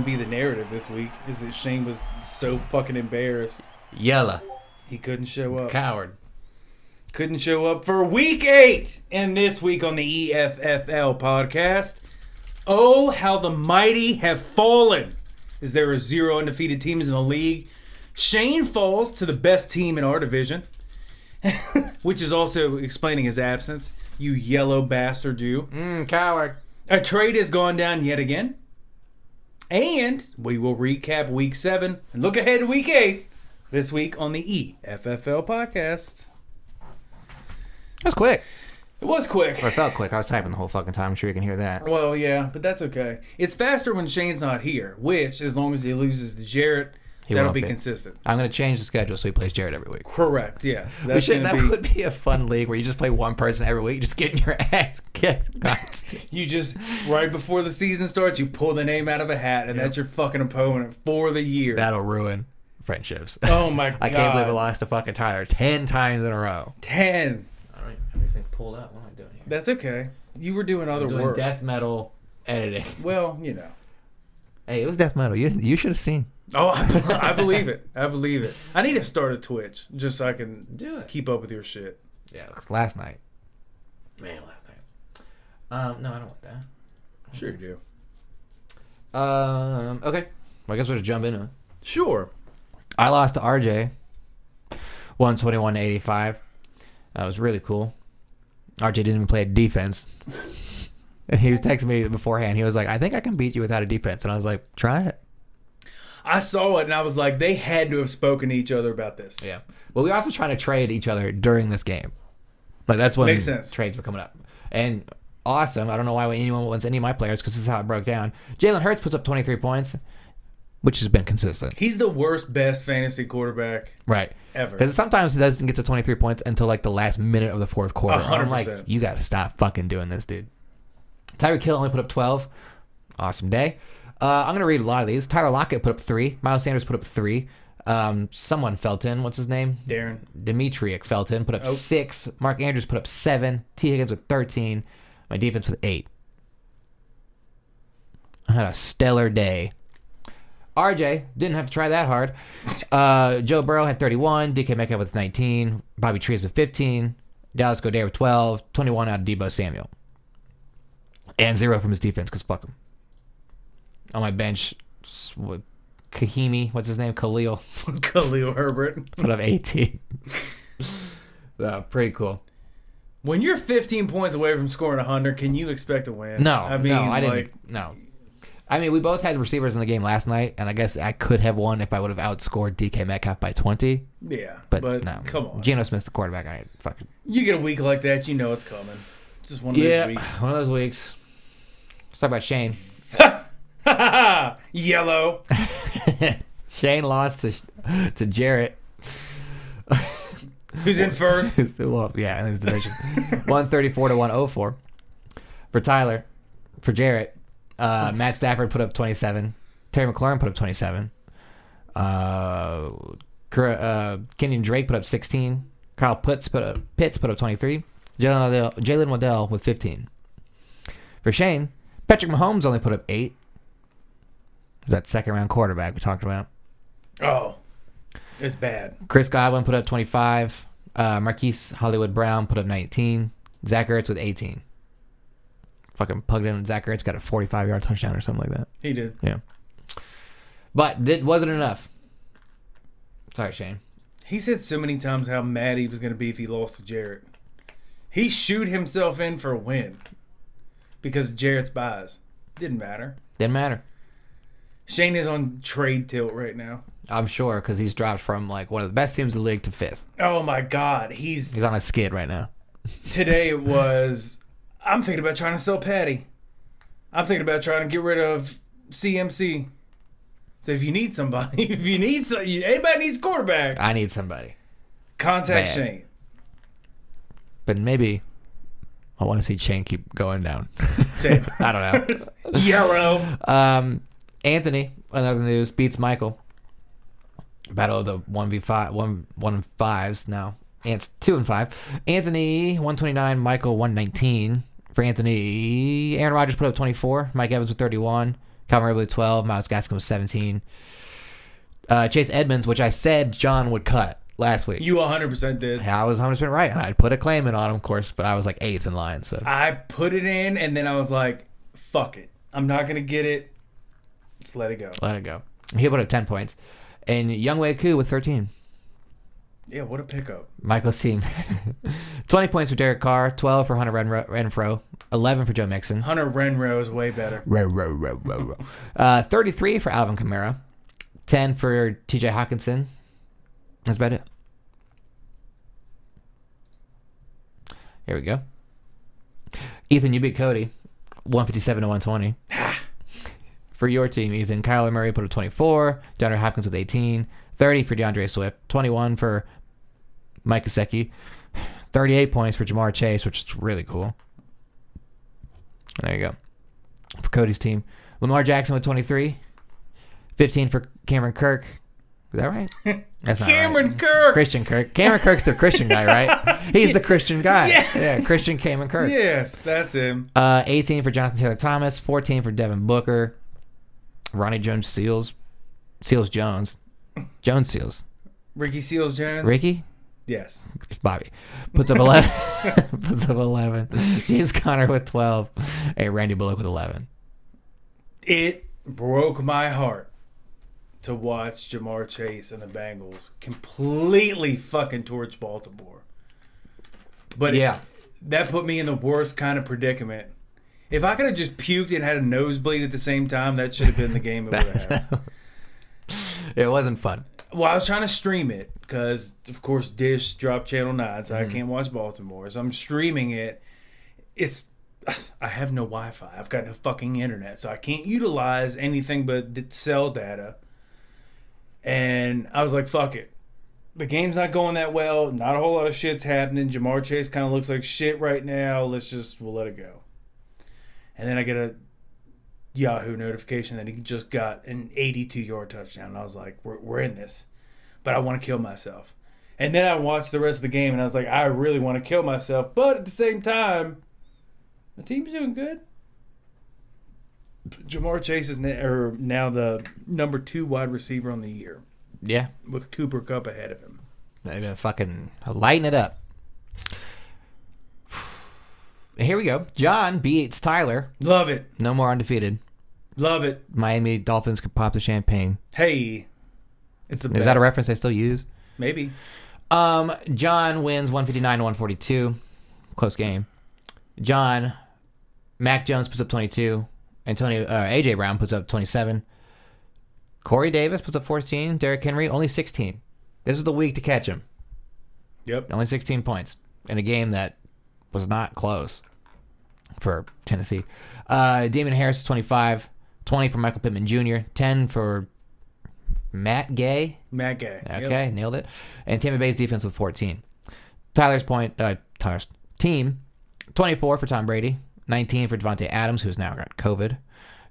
Going to be the narrative this week. Is that Shane was so fucking embarrassed Yella. he couldn't show up. Coward. Couldn't show up for week eight. And this week on the EFFL podcast, oh how the mighty have fallen. Is there are zero undefeated teams in the league? Shane falls to the best team in our division, which is also explaining his absence. You yellow bastard, you. Mm, coward. A trade has gone down yet again. And we will recap week seven and look ahead to week eight this week on the EFFL podcast. That was quick. It was quick. Or it felt quick. I was typing the whole fucking time. I'm sure you can hear that. Well, yeah, but that's okay. It's faster when Shane's not here, which, as long as he loses to Jarrett, He that'll be be. consistent. I'm gonna change the schedule so he plays Jared every week. Correct, yes. We should, that be, would be a fun league where you just play one person every week, just getting your ass kicked. you just, right before the season starts, you pull the name out of a hat, and that's your fucking opponent for the year. That'll ruin friendships. oh my god. I can't believe I lost to fucking Tyler ten times in a row. 10. All right, everything's pulled out. What am I doing here? That's okay. You were doing other doing work. death metal editing. well, you know. Hey, it was death metal. You you should have seen. Oh, I, I believe it. I believe it. I need to start a Twitch just so I can Do it. keep up with your shit. Yeah, last night. Man, last night. Um, no, I don't want that. Sure you do. Um, okay. Well, I guess we'll just jump into it. Sure. I lost to RJ, 121 to 85. That was really cool. RJ didn't even play defense. and he was texting me beforehand. He was like, I think I can beat you without a defense. And I was like, try it. I saw it and I was like, they had to have spoken to each other about this. Yeah. Well, we were also trying to trade each other during this game. Like, that's when Makes sense. trades were coming up. And awesome. I don't know why anyone wants any of my players because this is how it broke down. Jalen Hurts puts up 23 points, which has been consistent. He's the worst, best fantasy quarterback Right. ever. Because sometimes he doesn't get to 23 points until like the last minute of the fourth quarter. I'm like, you got to stop fucking doing this, dude. Tyreek Hill only put up 12. Awesome day. Uh, I'm going to read a lot of these. Tyler Lockett put up three. Miles Sanders put up three. Um, someone Felton, what's his name? Darren. Demetric Felton put up Oh. six. Mark Andrews put up seven. Tee Higgins with 13. My defense with eight. I had a stellar day. RJ didn't have to try that hard. Uh, Joe Burrow had 31. DK Metcalf with 19. Bobby Trees with 15. Dallas Goedert with 12. 21 out of Deebo Samuel. And zero from his defense because fuck him. On my bench, Kahimi, what's his name? Khalil Khalil Herbert. put up 18. so, pretty cool. When you're 15 points away from scoring 100, can you expect to win? No, I mean, no, I didn't. like, no. I mean, we both had receivers in the game last night, and I guess I could have won if I would have outscored DK Metcalf by 20. yeah, But, but, no. come on. Geno Smith's the quarterback. I fucking. You get a week like that, you know it's coming. It's just one of Yeah, those weeks. one of those weeks. Let's talk about Shane. Yellow. Shane lost to to Jarrett. Who's in first? well, yeah, in his division. 134 to 104. For Tyler, for Jarrett, uh, Matt Stafford put up 27. Terry McLaurin put up 27. Uh, uh, Kenyon Drake put up 16. Kyle Pitts put up, Pitts put up 23. Jaylen Waddle, Jaylen Waddle with 15. For Shane, Patrick Mahomes only put up 8. That second round quarterback we talked about. Oh, it's bad. Chris Godwin put up 25. Uh, Marquise Hollywood Brown put up 19. Zach Ertz with 18. Fucking plugged in. Zach Ertz got a 45 yard touchdown or something like that. He did. Yeah. But it wasn't enough. Sorry, Shane. He said so many times how mad he was going to be if he lost to Jarrett. He shoot himself in for a win because Jarrett's buys. Didn't matter. Didn't matter. Shane is on trade tilt right now. I'm sure because he's dropped from like one of the best teams in the league to fifth. Oh my God, he's He's on a skid right now. today. It was. I'm thinking about trying to sell Patty. I'm thinking about trying to get rid of CMC. So if you need somebody, if you need some, anybody needs quarterback, I need somebody. contact Man. Shane. But maybe I want to see Shane keep going down. Same. I don't know. Yellow. Um, Anthony, another news, beats Michael. Battle of the one v five, one one and fives now. Ants two and five. Anthony one twenty nine, Michael one nineteen. For Anthony, Aaron Rodgers put up twenty four. Mike Evans with thirty one. Calvin Ridley 12, Myles Gaskin was 17. Uh, Chase Edmonds, which I said John would cut last week. You 100% did. I was 100% right, and I'd put a claim in on him, of course, but I was like eighth in line. So I put it in, and then I was like, fuck it. I'm not going to get it. Just let it go. let it go. He put up 10 points. And Younghoe Koo with 13. Yeah, what a pickup. Michael's team. 20 points for Derek Carr, 12 for Hunter Renfrow, Renfrow 11 for Joe Mixon. Hunter Renfrow is way better. Row, row, row, row, row. Uh, 33 for Alvin Kamara, 10 for TJ Hockenson. That's about it. Here we go. Ethan, you beat Cody, 157 to 120. For your team, Ethan, Kyler Murray put up 24, DeAndre Hopkins with 18, 30 for D'Andre Swift, 21 for Mike Gesicki, 38 points for Ja'Marr Chase, which is really cool. There you go. For Cody's team, Lamar Jackson with 23, 15 for Cameron Kirk. Is that right? That's not Cameron right. Kirk. Christian Kirk. Cameron Kirk's the Christian guy, right? He's the Christian guy. Yes. Yeah, Christian Cameron Kirk. Yes, that's him. Uh, 18 for Jonathan Taylor Thomas, 14 for Devin Booker, Ronnie Jones Seals, Seals Jones, Jones Seals, Ricky Seals Jones. Ricky, Yes. Bobby puts up 11, puts up 11. James Conner with 12, and Randy Bullock with 11. It broke my heart to watch Ja'Marr Chase and the Bengals completely fucking torch Baltimore. But Yeah. that put me in the worst kind of predicament. If I could have just puked and had a nosebleed at the same time, that should have been the game it would have. It wasn't fun. Well, I was trying to stream it because, of course, Dish dropped Channel 9, so I mm-hmm. can't watch Baltimore. So I'm streaming it. It's. I have no Wi Fi. I've got no fucking internet, so I can't utilize anything but cell data. And I was like, fuck it. The game's not going that well. Not a whole lot of shit's happening. Ja'Marr Chase kind of looks like shit right now. Let's just, we'll let it go. And then I get a Yahoo notification that he just got an 82 yard touchdown. And I was like, we're, we're in this. But I want to kill myself. And then I watched the rest of the game and I was like, I really want to kill myself. But at the same time, the team's doing good. Ja'Marr Chase is now the number two wide receiver on the year Yeah. with Cooper Kupp ahead of him. They're gonna fucking lighten it up. Here we go. John beats Tyler. Love it. No more undefeated. Love it. Miami Dolphins could pop the champagne. Hey. It's the Is that a reference they still use? Maybe. Um, John wins 159 to 142. Close game. John, Mac Jones puts up 22. Antonio, uh, AJ Brown puts up 27. Corey Davis puts up 14. Derrick Henry only 16. This is the week to catch him. Yep. Only 16 points in a game that was not close for Tennessee. Uh, Damien Harris 25. 20 for Michael Pittman Jr. 10 for Matt Gay. Matt Gay. Yep. Okay, nailed it. And Tampa Bay's defense with 14. Tyler's point, uh, Tyler's team, 24 for Tom Brady, 19 for Davante Adams, who's now got COVID,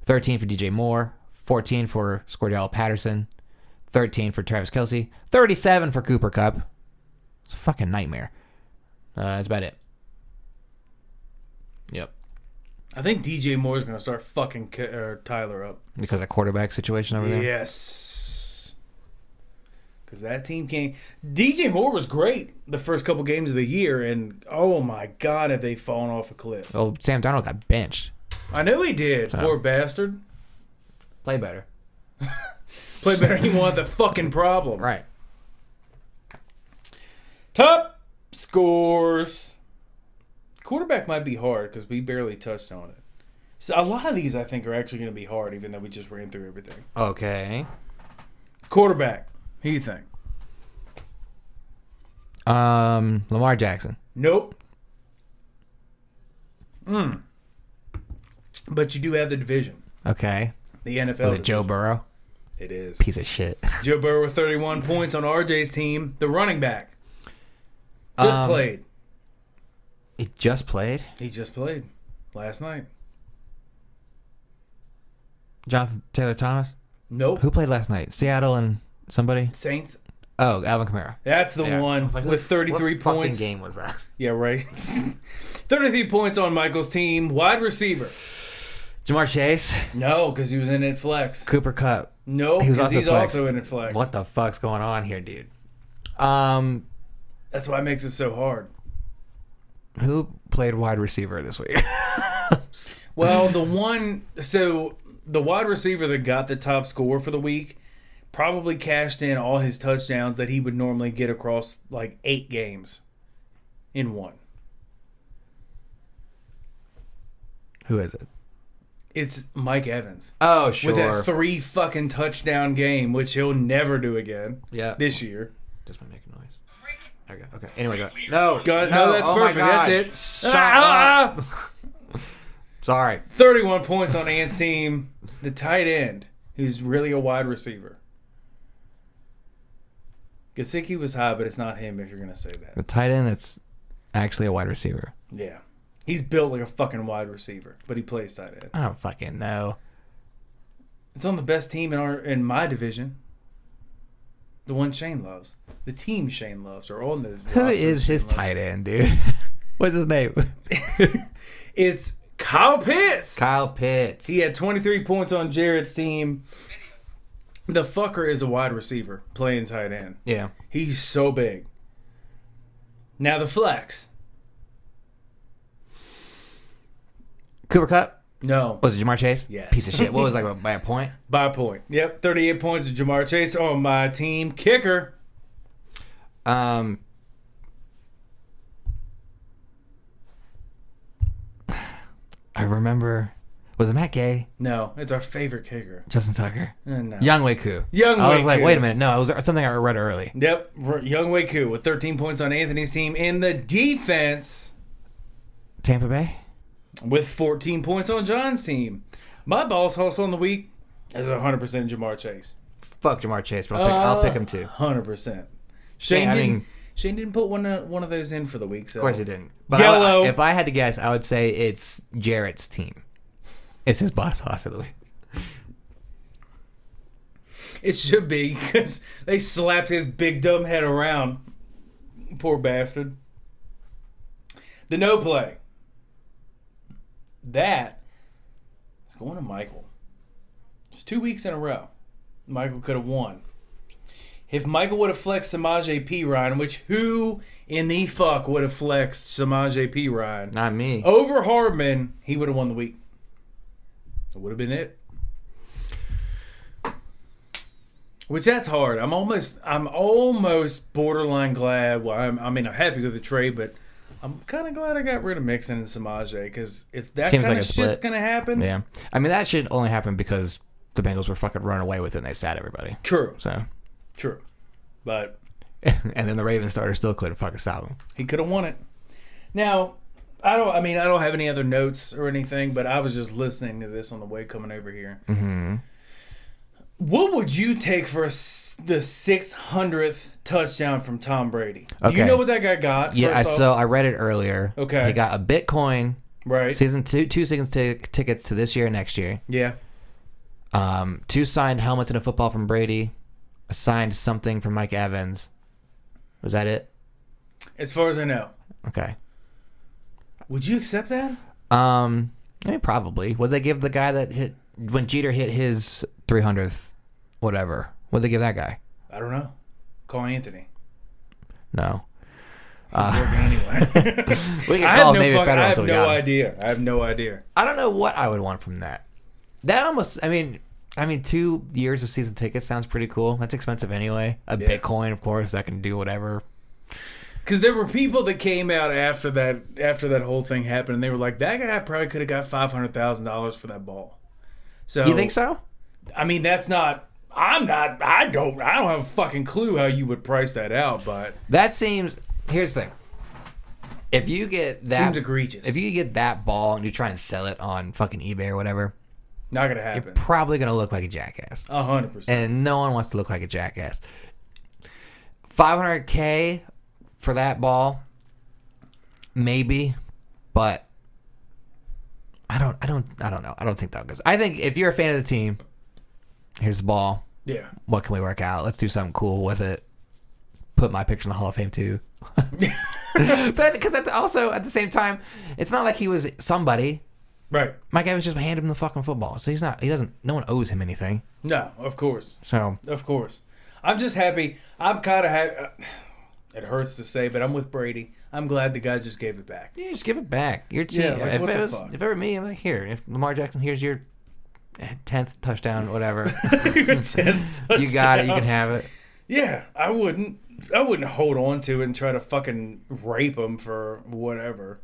13 for DJ Moore, 14 for Cordarrelle Patterson, 13 for Travis Kelce, 37 for Cooper Kupp. It's a fucking nightmare. Uh, that's about it. Yep. I think DJ Moore's going to start fucking K- or Tyler up. Because of quarterback situation over there. Yes. Because that team can't. DJ Moore was great the first couple games of the year, and oh my God, have they fallen off a cliff. Oh, Sam Darnold got benched. I knew he did. Poor bastard. Play better. Play better. He wanted the fucking problem. Right. Top scores. Quarterback might be hard because we barely touched on it. So a lot of these I think are actually going to be hard, even though we just ran through everything. Okay. Quarterback. Who do you think? Um, Lamar Jackson. Nope. Hmm. But you do have the division, Okay. the NFL. Was it Joe. Burrow? It is. Piece of shit. Joe Burrow with 31 points on RJ's team. The running back just Um, played. He just played. He just played last night. Jonathan Taylor Thomas. Nope. Who played last night? Seattle and somebody. Saints. Oh, Alvin Kamara. That's the Yeah. I one was like, with what 33 fucking points. game was that? Yeah, right. 33 points on Michael's team. Wide receiver. Ja'Marr Chase, No, because he was in it flex. Cooper Kupp. No, He was because also he's flex. also in it flex. What the fuck's going on here, dude? Um, That's why it makes it so hard. Who played wide receiver this week? Well, the one so the wide receiver that got the top score for the week probably cashed in all his touchdowns that he would normally get across like eight games in one. who is it? It's Mike Evans Oh, sure. with that three fucking touchdown game, which he'll never do again yeah. this year. Just want to make a noise. Okay. Okay. Anyway, go. No. Got no, that's oh my perfect. That's it. Shut Ah, up. ah, Sorry. 31 points on Ant's team. The tight end, who's really a wide receiver. Gesicki was high, but it's not him if you're going to say that. The tight end that's actually a wide receiver. Yeah. He's built like a fucking wide receiver, but he plays tight end. I don't fucking know. It's on the best team in our in my division. The one Shane loves. The team Shane loves are on the Who roster Shane his loves. tight end, dude? What's his name? It's Kyle Pitts. Kyle Pitts. He had 23 points on Jared's team. The fucker is a wide receiver playing tight end. yeah. He's so big. Now the flex. Cooper Kupp. No. Was it Ja'Marr Chase? Yes. Piece of shit. What was it, like by a point? By a point. Yep. 38 points of Ja'Marr Chase on my team. Kicker. Um. I remember. Was it Matt Gay? No, it's our favorite kicker. Justin Tucker? Uh, no. Younghoe Koo. Young I was Wei like, Koo. wait a minute. No, it was something I read early. Yep. Younghoe Koo with 13 points on Anthony's team. In the defense, Tampa Bay? With 14 points on John's team. My boss house on the week is 100% Ja'Marr Chase. Fuck Ja'Marr Chase, but I'll pick, I'll pick him too. 100%. Shane, Yeah, I didn't, mean- Shane didn't put one of, one of those in for the week. So. Of course he didn't. But Yellow. I, if I had to guess, I would say it's Jarrett's team. It's his boss house of the week. It should be because they slapped his big dumb head around. Poor bastard. The no play. That is going to Michael. It's two weeks in a row. Michael could have won. If Michael would have flexed Samaje Perine, which who in the fuck would have flexed Samaje Perine Not me. over Hardman, he would have won the week. It would have been it. Which that's hard. I'm almost I'm almost borderline glad. Well, I'm, I mean I'm happy with the trade, but I'm kind of glad I got rid of Mixon and Samaje because if that Seems kind like of a shit's split. gonna happen, Yeah. I mean, that should only happen because the Bengals were fucking run away with it and they sat everybody. true, So, true. But and then the Ravens starter still couldn't fucking stop them. he could have won it. Now, I don't. I mean, I don't have any other notes or anything, but I was just listening to this on the way coming over here. Mm-hmm. What would you take for the six hundredth touchdown from Tom Brady? Do you know what that guy got? Yeah, I so I read it earlier. Okay. He got a Bitcoin right. season two, two season t- tickets to this year and next year. Yeah. Um, two signed helmets and a football from Brady. A signed something from Mike Evans. Was that it? As far as I know, Okay. would you accept that? Um, I mean, probably. Would they give the guy that hit when Jeter hit his 300th, whatever? What did they give that guy? I don't know. Call Anthony. No. Uh, anyway. we can I call have no, fuck, I have until we no idea. I have no idea. I don't know what I would want from that. That almost, I mean, I mean, two years of season tickets sounds pretty cool. That's expensive anyway. A Yeah. Bitcoin, of course, that can do whatever. Because there were people that came out after that after that whole thing happened, and they were like, "That guy probably could have got five hundred thousand dollars for that ball." So You think so? I mean, that's not. I'm not. I don't. I don't have a fucking clue how you would price that out, but That seems. Here's the thing. If you get that, seems egregious. if you get that ball and you try and sell it on fucking eBay or whatever, not gonna happen you're probably gonna look like a jackass, A hundred percent. and no one wants to look like a jackass. 500k for that ball, maybe, but I don't, I don't, I don't know. I don't think that goes. I think if you're a fan of the team, here's the ball. Yeah. What can we work out? Let's do something cool with it. Put my picture in the Hall of Fame too. but because that's also at the same time, it's not like he was somebody. Right. Mike Evans just handed him the fucking football, so he's not. He doesn't. No one owes him anything. No, of course. So Of course. I'm just happy. I'm kind of happy. Uh, it hurts to say, but I'm with Brady. I'm glad the guy just gave it back. yeah, just give it back. Your team. Yeah, like, if, what it the was, fuck? if it were me, I'm like, here. If Lamar Jackson, here's your tenth touchdown, whatever. you got it. You can have it. Yeah, I wouldn't. I wouldn't hold on to it and try to fucking rape him for whatever.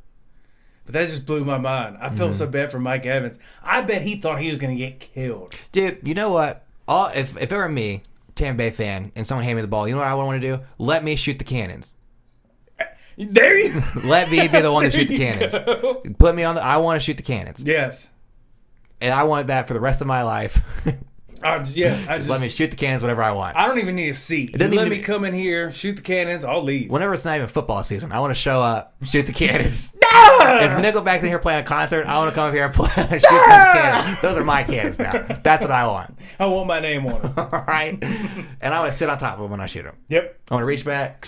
But that just blew my mind. I felt Mm-hmm. so bad for Mike Evans. I bet he thought he was gonna get killed. Dude, you know what? All if if it were me, Tampa Bay fan, and someone handed me the ball, you know what I would want to do? Let me shoot the cannons. There you. Let me be the one to shoot the cannons. go. Put me on the. I want to shoot the cannons, Yes. And I want that for the rest of my life. I just, yeah. I Just just. let me shoot the cannons whenever I want. I don't even need a seat. You doesn't let even- me come in here, shoot the cannons. I'll leave. Whenever it's not even football season, I want to show up, shoot the cannons. if Nickelback's in here playing a concert, I want to come up here and play, shoot those cannons. Those are my cannons now. That's what I want. I want my name on it. All right, and I want to sit on top of them when I shoot them. yep. I want to reach back.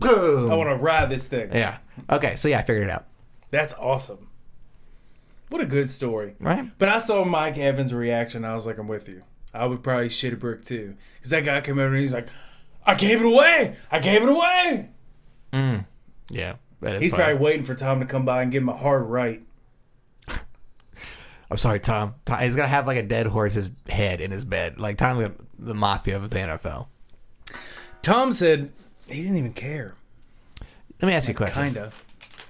Boom. I want to ride this thing. Yeah. Okay. So yeah, I figured it out. That's awesome. What a good story. Right. But I saw Mike Evans' reaction. I was like, I'm with you. I would probably shit a brick too. Because that guy came over and he's like, I gave it away. I gave it away. Mm. Yeah. That is He's funny. probably waiting for Tom to come by and give him a hard right. I'm sorry, Tom. Tom. He's gonna have like a dead horse's head in his bed, like Tom, the mafia of the NFL. Tom said he didn't even care. Let me ask you a question. Kind of.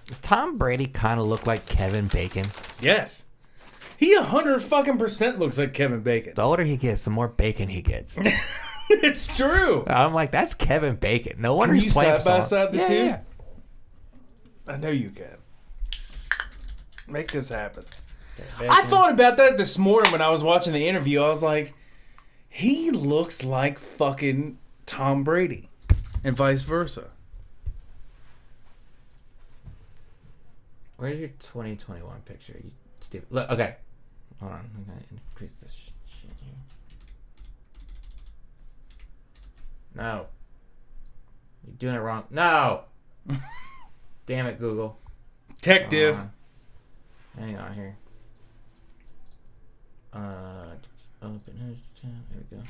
Does Tom Brady kind of look like Kevin Bacon? Yes. He a hundred fucking percent looks like Kevin Bacon. The older he gets, the more bacon he gets. it's true. I'm like, that's Kevin Bacon. No wonder Can he's playing side by side the yeah, two? yeah, I know you can. Make this happen. I thought about that this morning when I was watching the interview. I was like, he looks like fucking Tom Brady, and vice versa. Where's your 2021 picture? You stupid. Look, okay. Hold on. I'm gonna increase this shit here. No. You're doing it wrong. No. Damn it, Google. Tech diff. Uh, hang on here. Uh, open. There we go.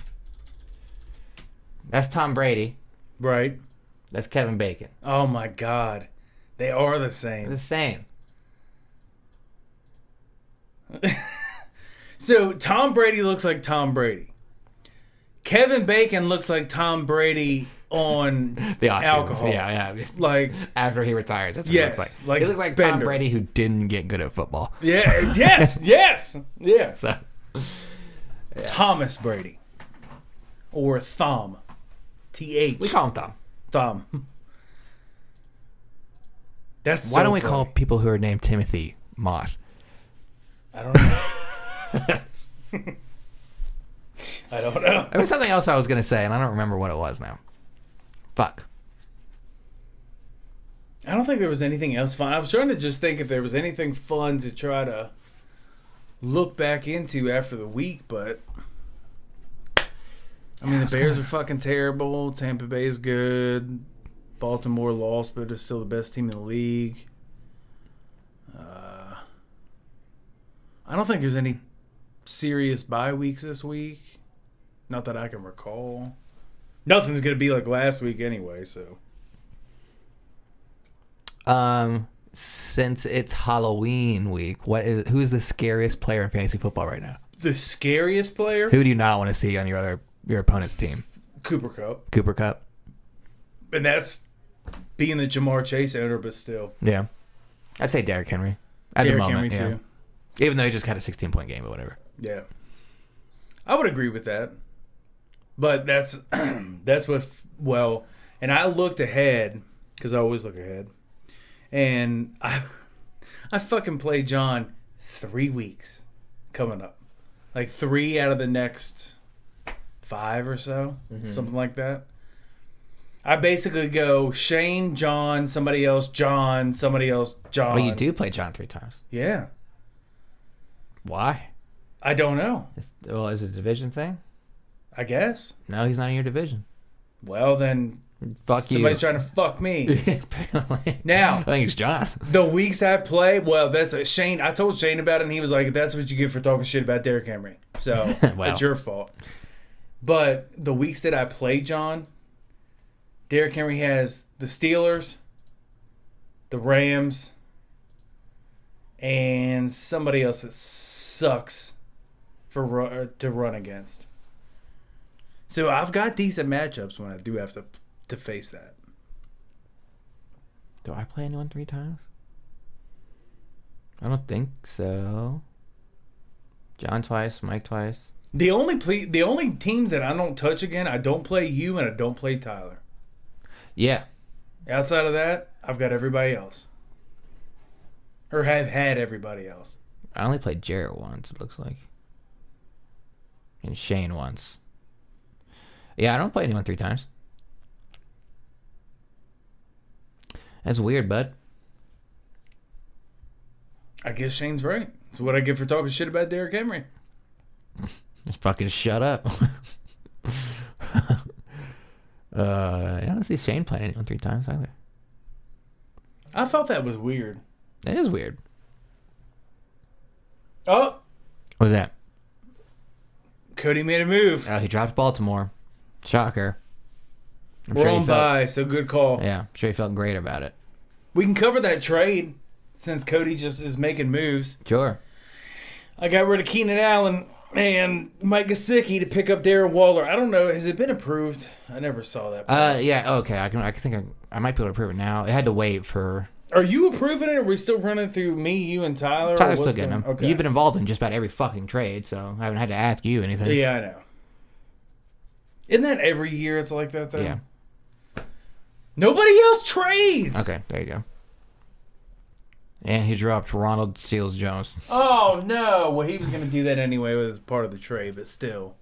That's Tom Brady. right. That's Kevin Bacon. Oh my god, they are the They're same. the same. So Tom Brady looks like Tom Brady. Kevin Bacon looks like Tom Brady on The off alcohol. Yeah, yeah. Like After he retires, that's what Yes, he looks like. like he looks like Tom Brady who didn't get good at football. yeah, yes, yes, yes. So Thomas Brady or Thom, T H. we call him Tom. Thom. That's Why so don't we funny. call people who are named Timothy Moth? I don't know. I don't know. There was something else I was gonna say, and I don't remember what it was now. Fuck. I don't think there was anything else fun. I was trying to just think if there was anything fun to try to look back into after the week, but I mean the Bears are fucking terrible. Tampa Bay is good. Baltimore lost, but is still the best team in the league. Uh, I don't think there's any serious bye weeks this week. Not that I can recall. Nothing's gonna be like last week anyway, so. Um, since it's Halloween week, what is who's the scariest player in fantasy football right now? The scariest player? Who do you not want to see on your other your opponent's team? Cooper Kupp. Cooper Kupp. And that's being the Ja'Marr Chase owner, but still. Yeah, I'd say Derrick Henry at Derrick the moment. Henry, yeah. too. Even though he just had a 16 point game, or whatever. Yeah. I would agree with that. But that's that's what well, and I looked ahead cuz I always look ahead. And I I fucking play John 3 weeks coming up. Like 3 out of the next 5 or so, mm-hmm. something like that. I basically go Shane, John, somebody else, John, somebody else, John. Well, you do play John three times. Yeah. Why? I don't know. Is, well, is it a division thing? I guess. No, he's not in your division. Well, then Fuck Somebody's you. trying to fuck me. Apparently. Now- I think it's John. the weeks I play, well, that's a Shane. I told Shane about it, and he was like, "That's what you get for talking shit about Derrick Henry." So Wow. it's your fault. But the weeks that I play, John, Derrick Henry has the Steelers, the Rams, and somebody else that sucks for uh, to run against. So I've got decent matchups when I do have to to face that. Do I play anyone three times? I don't think so. John twice, Mike twice. The only ple- the only teams that I don't touch again, I don't play you and I don't play Tyler. Yeah. Outside of that, I've got everybody else. Or have had everybody else. I only played Jarrett once, it looks like. And Shane once. Yeah, I don't play anyone three times. That's weird, bud. I guess Shane's right. It's what I get for talking shit about Derrick Henry. Just fucking shut up. uh, I don't see Shane playing anyone three times either. I thought that was weird. That is weird. Oh, What was that? Cody made a move. Oh, he dropped Baltimore. Shocker. I'm We're he on felt, by, so good call. Yeah, I'm sure he felt great about it. We can cover that trade since Cody just is making moves. Sure. I got rid of Keenan Allen and Mike Gesicki to pick up Darren Waller. I don't know. Has it been approved? I never saw that. Uh, yeah. Okay, I can. I can think. I, I might be able to prove it now. It had to wait for Are you approving it? Or are we still running through me, you, and Tyler? Tyler's still getting them. Okay. You've been involved in just about every fucking trade, so I haven't had to ask you anything. Yeah, I know. Isn't that every year it's like that though? Yeah. Nobody else trades. Okay, there you go. And he dropped Ronald Seals Jones. Oh no! Well, he was going to do that anyway as part of the trade, but still.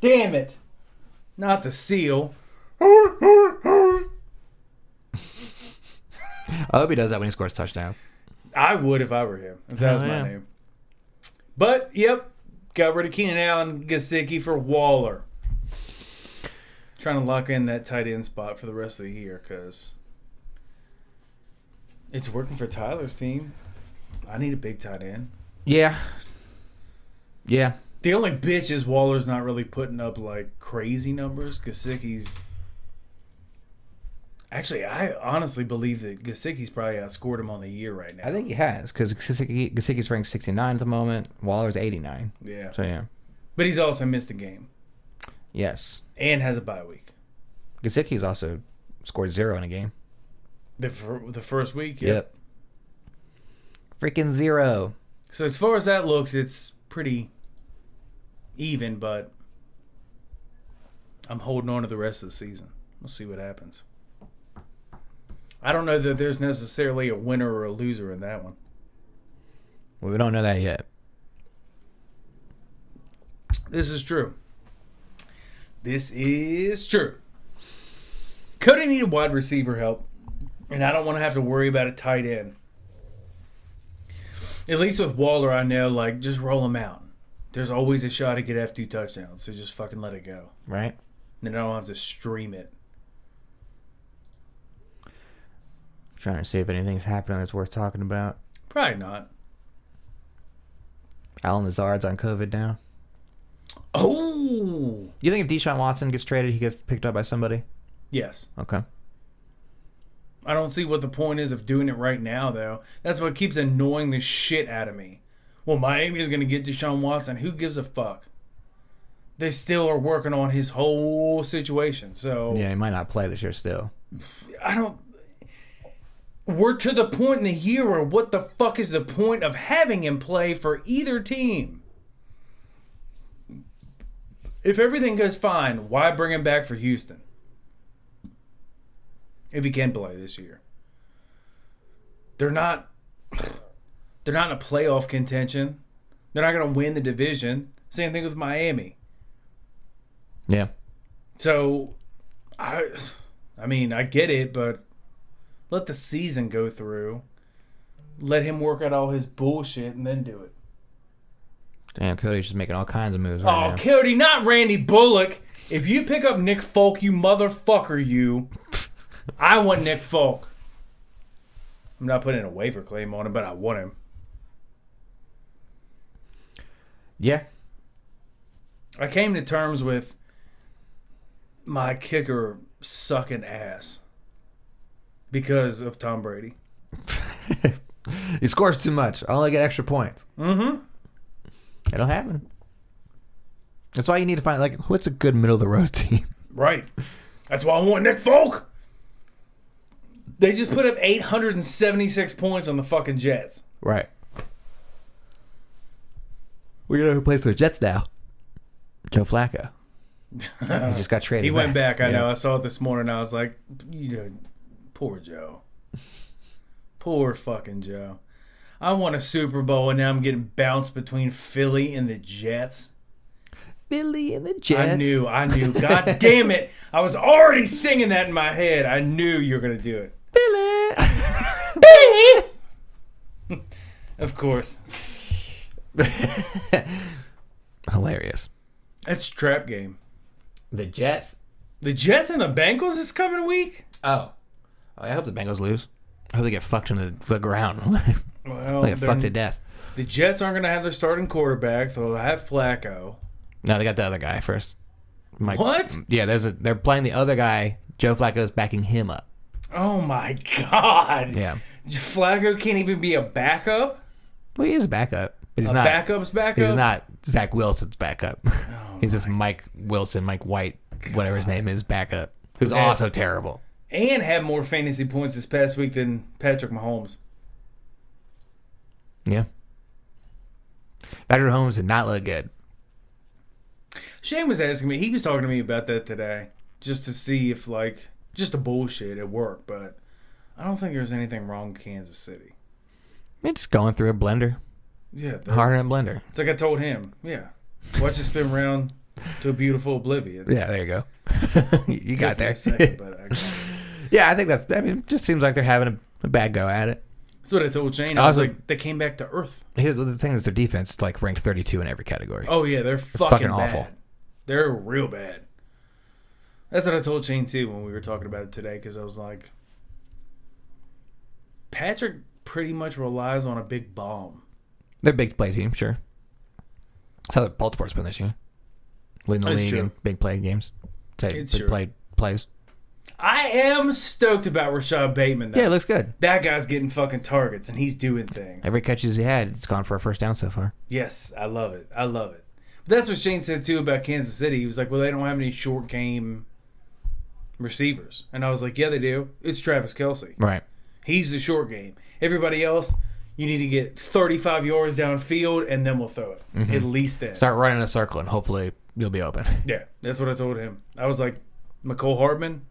Damn it! Not the seal. I hope he does that when he scores touchdowns. I would if I were him. If that was Oh, my yeah. name. But yep, got rid of Keenan Allen, Gesicki for Waller. Trying to lock in that tight end spot for the rest of the year because it's working for Tyler's team. I need a big tight end. Yeah. Yeah. The only bitch is Waller's not really putting up like crazy numbers. Gesicki's actually, I honestly believe that Gesicki's probably outscored him on the year right now. I think he has because Gesicki, Gesicki's ranked 69 at the moment. Waller's 89. yeah, So yeah. but he's also missed a game Yes. and has a bye week. Gesicki's also scored zero in a game. The fir- the first week. Yep. Yep. Freaking zero. So as far as that looks, it's pretty even, but I'm holding on to the rest of the season. We'll see what happens. I don't know that there's necessarily a winner or a loser in that one. Well, we don't know that yet. This is true. This is true. Cody needed wide receiver help, and I don't want to have to worry about a tight end. At least with Waller, I know, like, just roll him out. There's always a shot to get F2 touchdowns, so just fucking let it go. Right? And Then I don't have to stream it. Trying to see if anything's happening that's worth talking about. Probably not. Allen Lazard's on COVID now. Oh! You think if Deshaun Watson gets traded, he gets picked up by somebody? Yes. Okay. I don't see what the point is of doing it right now, though. That's what keeps annoying the shit out of me. Well, Miami is going to get Deshaun Watson. Who gives a fuck? They still are working on his whole situation. So Yeah, he might not play this year still. I don't. We're to the point in the year where what the fuck is the point of having him play for either team? If everything goes fine, why bring him back for Houston? If he can play this year, they're not. They're not in a playoff contention. They're not going to win the division. Same thing with Miami. Yeah. So, I, I mean, I get it, but let the season go through. Let him work out all his bullshit and then do it. Damn, Cody's just making all kinds of moves right Oh, now. Cody, not Randy Bullock. If you pick up Nick Folk, you motherfucker, you. I want Nick Folk. I'm not putting a waiver claim on him, but I want him. Yeah. I came to terms with my kicker sucking ass because of Tom Brady. He scores too much. I only get extra points. Mm-hmm. It'll happen. That's why you need to find like what's a good middle of the road team. Right. That's why I want Nick Folk. They just put up 876 points on the fucking Jets. Right. We know who plays for the Jets now. Joe Flacco. he just got traded. He went back. I Yeah. know. I saw it this morning. I was like, you know, poor Joe. poor fucking Joe. I won a Super Bowl and now I'm getting bounced between Philly and the Jets. Philly and the Jets. I knew. I knew. God damn it. I was already singing that in my head. I knew you were going to do it. Billy. Billy. Of course. Hilarious. That's trap game. The Jets. The Jets and the Bengals this coming week? Oh. Oh I hope the Bengals lose. I hope they get fucked into the ground. Well, they get fucked to death. the Jets aren't going to have their starting quarterback. They'll have Flacco. No, they got the other guy first. Mike, What? Yeah, there's a. They're playing the other guy. Joe Flacco's backing him up. Oh my God. Yeah. Flacco can't even be a backup? Well, he is a backup. But he's A not. backup's backup? He's not Zach Wilson's backup. Oh he's just Mike Wilson, Mike White, whatever his name is, backup. Who's Yeah. also terrible. And had more fantasy points this past week than Patrick Mahomes. Yeah. Patrick Holmes did not look good. Shane was asking me, he was talking to me about that today, just to see if, like, just a bullshit at work, but I don't think there's anything wrong with Kansas City. It's just going through a blender, Yeah, harder than blender. it's like I told him. Yeah. Watch it spin around to a beautiful oblivion. Yeah, there you go. you got there. second, but I, that's yeah, I think that's. I mean, it just seems like they're having a, a bad go at it. That's what I told Shane. I was Also- like, they came back to earth. Here's the thing: is their defense is like ranked 32 in every category. Oh yeah, they're fucking, fucking bad. awful. They're real bad. That's what I told Shane too when we were talking about it today because I was like, Patrick pretty much relies on a big bomb. They're a big play team, sure. That's how the Baltimore's been this year, leading the That's league true. in big play games. Say It's big true. play plays. I am stoked about Rashod Bateman. Though. Yeah, it looks good. that guy's getting fucking targets and he's doing things. Every catches he had, it's gone for a first down so far. Yes, I love it. I love it. But that's what Shane said too about Kansas City. He was like, "Well, they don't have any short game receivers," and I was like, "Yeah, they do. It's Travis Kelce." Right. He's the short game. Everybody else, you need to get 35 yards downfield, and then we'll throw it. Mm-hmm. At least then. Start running a circle, and hopefully you'll be open. Yeah, that's what I told him. I was like, Mecole Hardman.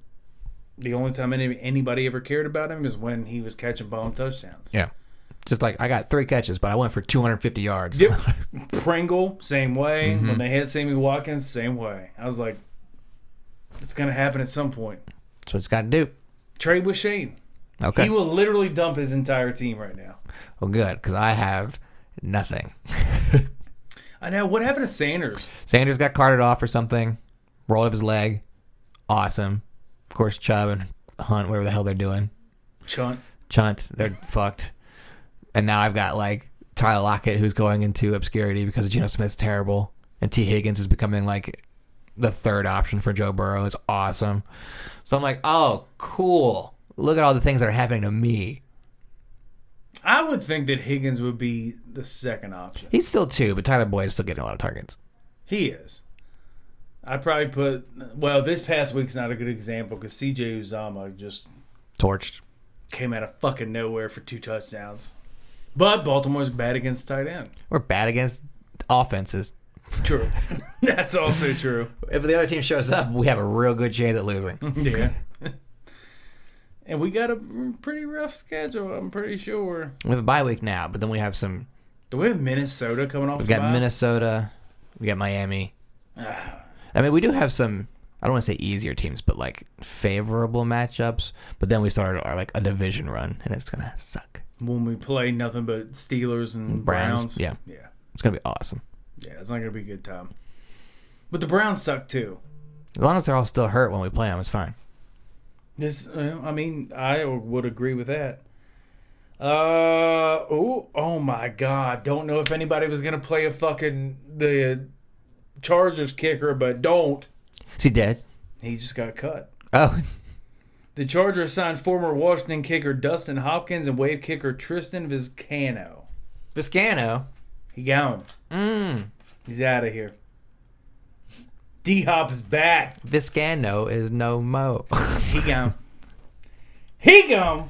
The only time any, anybody ever cared about him is when he was catching bomb touchdowns. Yeah. Just like I got three catches, but I went for 250 yards. Yep. Pringle, same way. Mm-hmm. When they had Sammy Watkins, same way. I was like, it's gonna happen at some point. That's what it's got to do. Trade with Shane. Okay. He will literally dump his entire team right now. well, good, because I have nothing. I know. What happened to Sanders? Sanders got carted off or something, rolled up his leg. Awesome. Of course, Chubb and Hunt, whatever the hell they're doing. Chunt. Chunt, they're fucked. And now I've got like Tyler Lockett, who's going into obscurity because Geno Smith's terrible, and Tee Higgins is becoming like the third option for Joe Burrow. Is awesome. So I'm like, oh, cool. Look at all the things that are happening to me. I would think that Higgins would be the second option. He's still two, but Tyler Boyd is still getting a lot of targets. He is. I'd probably put. Well, this past week's not a good example because CJ Uzomah just Torched. came out of fucking nowhere for two touchdowns. But Baltimore's bad against tight end. We're bad against offenses. True. That's also true. If the other team shows up, we have a real good chance at losing. Yeah. and we got a pretty rough schedule, I'm pretty sure. We have a bye week now, but then we have some. Do we have Minnesota coming off We've the got? Minnesota. We got Miami. Ah, I mean, we do have some. I don't want to say easier teams, but like favorable matchups. But then we started our like a division run, and it's gonna suck. when we play nothing but Steelers and Browns, Browns. yeah. Yeah. It's gonna be awesome. Yeah, it's not going to be a good time. But the Browns suck too. As long as they're all still hurt when we play them, it's fine. This, I mean, I would agree with that. Uh oh, oh my God! Don't know if anybody was gonna play a fucking the Chargers kicker, but don't. Is he dead? He just got cut. Oh, The Chargers signed former Washington kicker Dustin Hopkins and wave kicker Tristan Vizcaino. Vizcaino. He gone. Mmm. He's out of here. D Hop is back. Vizcaino is no mo. He gone. he gone.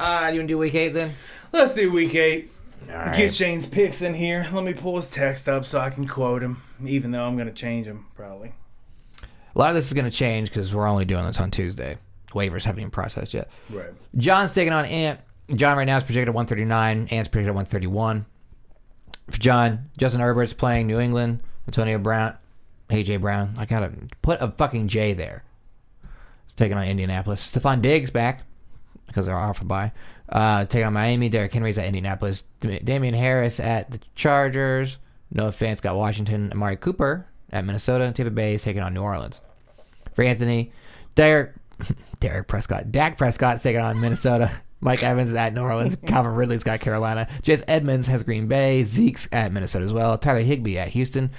uh, you want to do week eight then? Let's do week eight. All right. Get Shane's picks in here. Let me pull his text up so I can quote him, even though I'm going to change him probably. A lot of this is going to change because we're only doing this on Tuesday. Waivers haven't even processed yet. Right. John's taking on Ant. John right now is projected at 139. Ant's projected at 131. For John, Justin Herbert's playing New England. Antonio Brown, AJ Brown. I gotta put a fucking J there. He's taking on Indianapolis. Stefon Diggs back because they're off a bye. Uh, taking on Miami. Derrick Henry's at Indianapolis. Dam- Damien Harris at the Chargers. Noah Fant's got Washington. Amari Cooper at Minnesota. Tampa Bay is taking on New Orleans. For Anthony, Derek, Derek Prescott, Dak Prescott's taking on Minnesota. Mike Evans is at New Orleans. Calvin Ridley's got Carolina. Jess Edmonds has Green Bay. Zeke's at Minnesota as well. Tyler Higbee at Houston.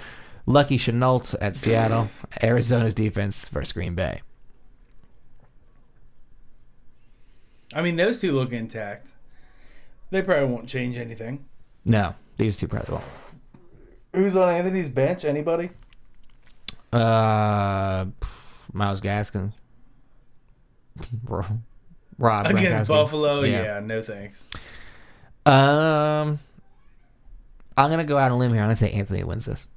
Lucky Shenault at Seattle. Arizona's defense versus Green Bay. I mean, those two look intact. They probably won't change anything. No, these two probably won't. Who's on Anthony's bench? Anybody? Uh, Myles Gaskins. Rob Against Gronkowski. Buffalo? Yeah. Yeah. no thanks. Um, I'm gonna go out on a limb here. I'm gonna say Anthony wins this.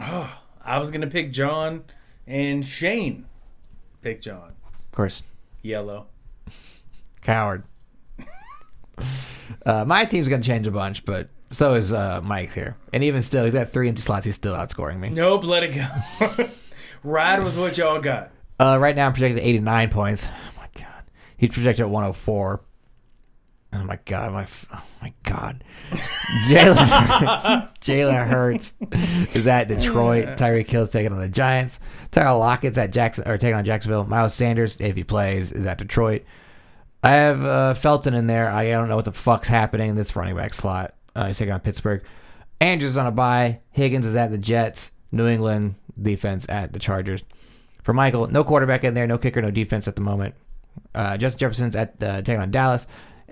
Oh, I was going to pick John and Shane. Pick John. Of course, Yellow. Coward. uh, my team's gonna change a bunch, but so is uh, Mike here. And even still, he's got three empty slots. He's still outscoring me. Nope, let it go. Ride with what y'all got. Uh, right now, I'm projected at 89 points. Oh my god, he's projected at 104. Oh my god, my oh my god, Jalen Jalen Hurts is at Detroit. Tyreek Hill's taking on the Giants. Tyler Lockett's at Jackson or taking on Jacksonville. Miles Sanders, if he plays, is at Detroit. I have uh, Felton in there. I don't know what the fuck's happening in this running back slot. Uh, he's taking on Pittsburgh. Andrews on a bye. Higgins is at the Jets. New England defense at the Chargers. For Michael, no quarterback in there, no kicker, no defense at the moment. Uh, Justin Jefferson's at uh, taking on Dallas.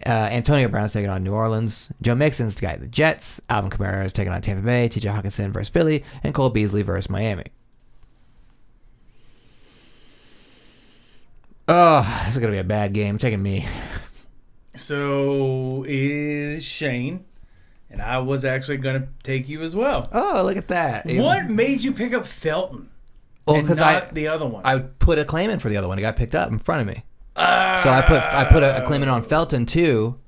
Uh, Antonio Brown's taking on New Orleans. Joe Mixon's the guy at the Jets. Alvin Kamara is taking on Tampa Bay. T.J. Hockenson versus Philly, and Cole Beasley versus Miami. Oh, this is gonna be a bad game. taking me. So is Shane, and I was actually going to take you as well. Oh, look at that. What made you pick up Felton Well, because I the other one? I put a claim in for the other one. It got picked up in front of me. Ah, So I put I put a, a claim in on Felton too,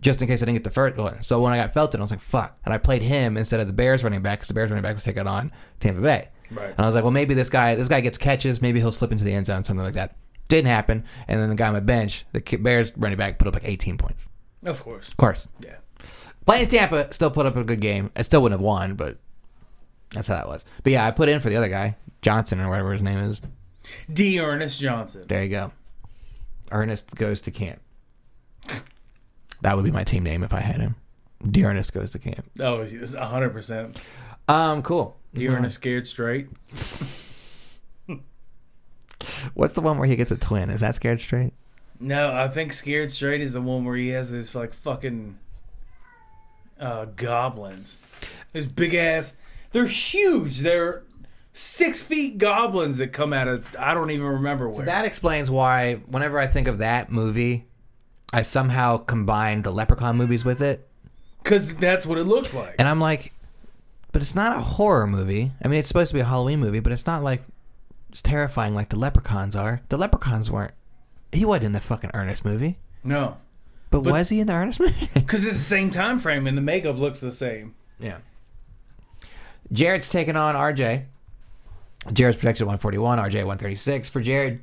just in case I didn't get the first one. So when I got Felton, I was like, "Fuck!" And I played him instead of the Bears running back because the Bears running back was taking on Tampa Bay. Right. And I was like, "Well, maybe this guy this guy gets catches. Maybe he'll slip into the end zone, something like that." Didn't happen. And then the guy on my bench, the Bears running back, put up like 18 points. Of course. Of course, Yeah. playing Tampa still put up a good game. I still wouldn't have won, but that's how that was. But yeah, I put in for the other guy, Johnson or whatever his name is. D'Ernest Johnson. There you go. Ernest goes to camp. That would be my team name if I had him. D. Ernest goes to camp. Oh, it's hundred percent. Um, cool. D. Ernest scared straight. What's the one where he gets a twin? Is that scared straight? No, I think scared straight is the one where he has this like fucking uh, goblins. These big ass. They're huge. They're six feet goblins that come out of I don't even remember where. That explains why whenever I think of that movie, I somehow combine the Leprechaun movies with it. Because that's what it looks like. And I'm like, but it's not a horror movie. I mean, it's supposed to be a Halloween movie, but it's not like it's terrifying like the Leprechauns are. The Leprechauns weren't. He wasn't in the fucking Ernest movie. no, But, But- was he in the Ernest movie? because it's the same time frame and the makeup looks the same. Yeah. Jared's taking on RJ. Jared's projected 141, RJ 136. For Jared,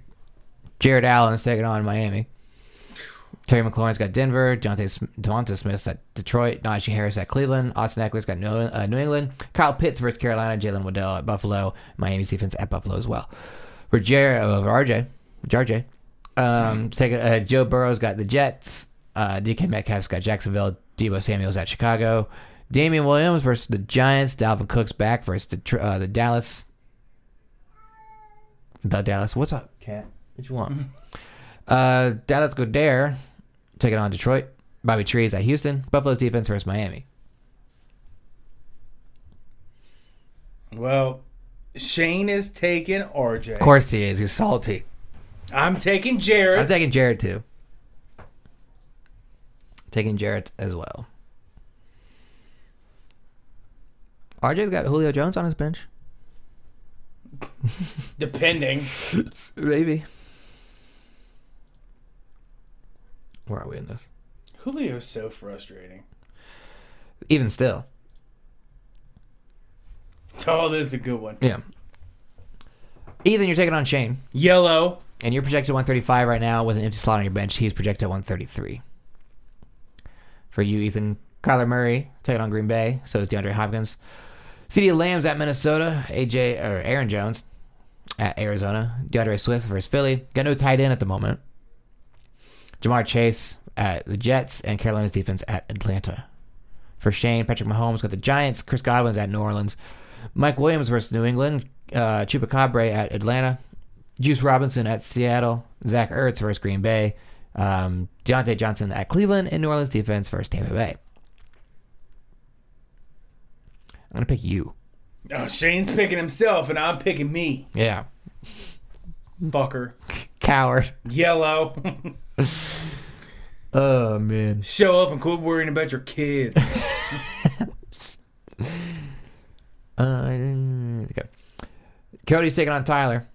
Jared Allen's taking on Miami. Terry McLaurin's got Denver. Devonta Smith's at Detroit. Najee Harris at Cleveland. Austin Ekeler's got New, uh, New England. Kyle Pitts versus Carolina. Jaylen Waddle at Buffalo. Miami's defense at Buffalo as well. For Jer- uh, for RJ, RJ, um, taking uh, Joe Burrow's got the Jets. Uh, DK Metcalf's got Jacksonville. Deebo Samuel's at Chicago. Damien Williams versus the Giants. Dalvin Cook's back versus the, uh, the Dallas. The Dallas. What's up, cat? What you want? uh, Dallas Goedert taking on Detroit. Bobby Trees at Houston. Buffalo's defense versus Miami. Well, Shane is taking RJ. Of course he is. He's salty. I'm taking Jared. I'm taking Jared too. Taking Jared as well. RJ's got Julio Jones on his bench. depending. Maybe. Where are we in this? Julio's so frustrating. Even still. Oh, this is a good one. Yeah. Ethan, you're taking on Shane, Yellow. and you're projected 135 right now with an empty slot on your bench. He's projected 133. For you, Ethan, Kyler Murray taking on Green Bay. So is DeAndre Hopkins. CeeDee Lamb's at Minnesota. AJ or Aaron Jones at Arizona. D'Andre Swift versus Philly. Got no tight end at the moment. Ja'Marr Chase at the Jets and Carolina's defense at Atlanta. For Shane, Patrick Mahomes got the Giants. Chris Godwin's at New Orleans. Mike Williams versus New England. Uh, Chupacabra at Atlanta. Juice Robinson at Seattle. Zach Ertz versus Green Bay. Um, Diontae Johnson at Cleveland. And New Orleans defense versus Tampa Bay. I'm going to pick you. Oh, Shane's picking himself, and I'm picking me. Yeah. Fucker. Coward. Yellow. Oh, man. Show up and quit worrying about your kids. Uh, okay. Cody's taking on Tyler.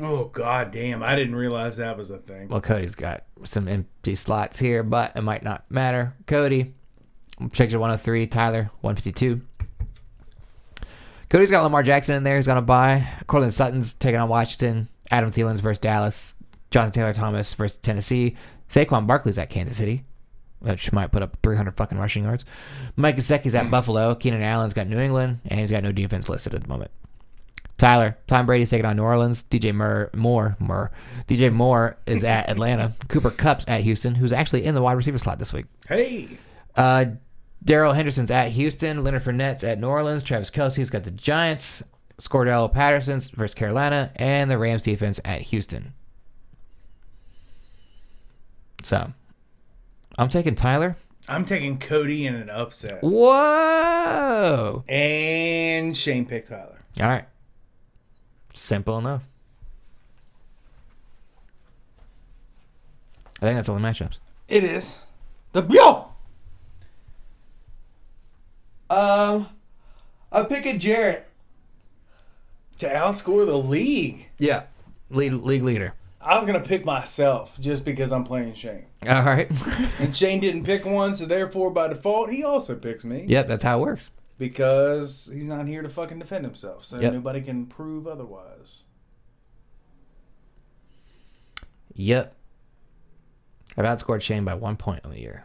oh, god damn. I didn't realize that was a thing. Well, Cody's got some empty slots here, but it might not matter. Cody, projected 103. Tyler, 152. Cody's got Lamar Jackson in there. He's going to buy. Courtland Sutton's taking on Washington. Adam Thielen's versus Dallas. Jonathan Taylor Thomas versus Tennessee. Saquon Barkley's at Kansas City, which might put up 300 fucking rushing yards. Mike Gesicki's at Buffalo. Keenan Allen's got New England, and he's got no defense listed at the moment. Tyler, Tom Brady's taking on New Orleans. DJ Moore, Moore, Moore, DJ Moore is at Atlanta. Cooper Kupp's at Houston, who's actually in the wide receiver slot this week. Hey. Uh, Darrell Henderson's at Houston. Leonard Fournette's at New Orleans. Travis Kelce's got the Giants. Cordarrelle Patterson's versus Carolina, and the Rams defense at Houston. So, I'm taking Tyler. I'm taking Cody in an upset. Whoa! And Shane picked Tyler. All right. Simple enough. I think that's all the matchups. It is. The yo. Um, I'm picking Jarrett. To outscore the league. Yeah, lead league leader. I was gonna pick myself just because I'm playing Shane. All right. And Shane didn't pick one, so therefore by default he also picks me. yep, that's how it works. Because he's not here to fucking defend himself. So Yep. nobody can prove otherwise. Yep. I've outscored Shane by one point on the year.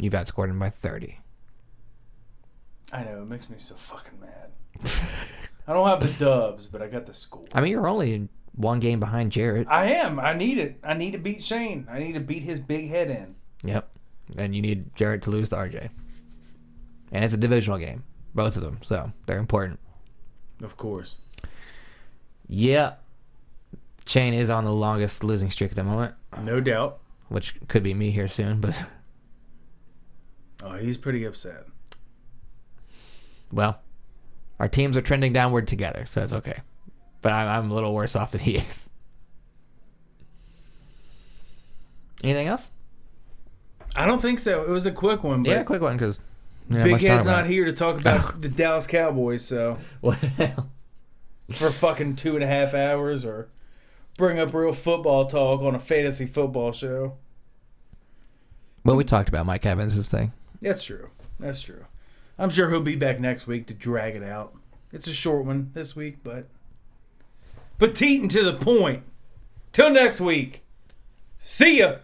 You've outscored him by 30. I know, it makes me so fucking mad. I don't have the dubs, but I got the score. I mean, you're only one game behind Jarrett. I am. I need it. I need to beat Shane. I need to beat his big head in. Yep. And you need Jarrett to lose to RJ. And it's a divisional game, both of them. So they're important. Of course. Yep. Shane is on the longest losing streak at the moment, No doubt. which could be me here soon, but Oh, he's pretty upset. well, our teams are trending downward together, so it's okay. But I'm, I'm a little worse off than he is. Anything else? I don't think so. It was a quick one, but yeah, quick one because Big Head's not here to talk about the Dallas Cowboys, so Well, for fucking two and a half hours or bring up real football talk on a fantasy football show. well, we talked about Mike Evans' thing. That's true. That's true. I'm sure he'll be back next week to drag it out. It's a short one this week, but petite and to the point. Till next week. See ya.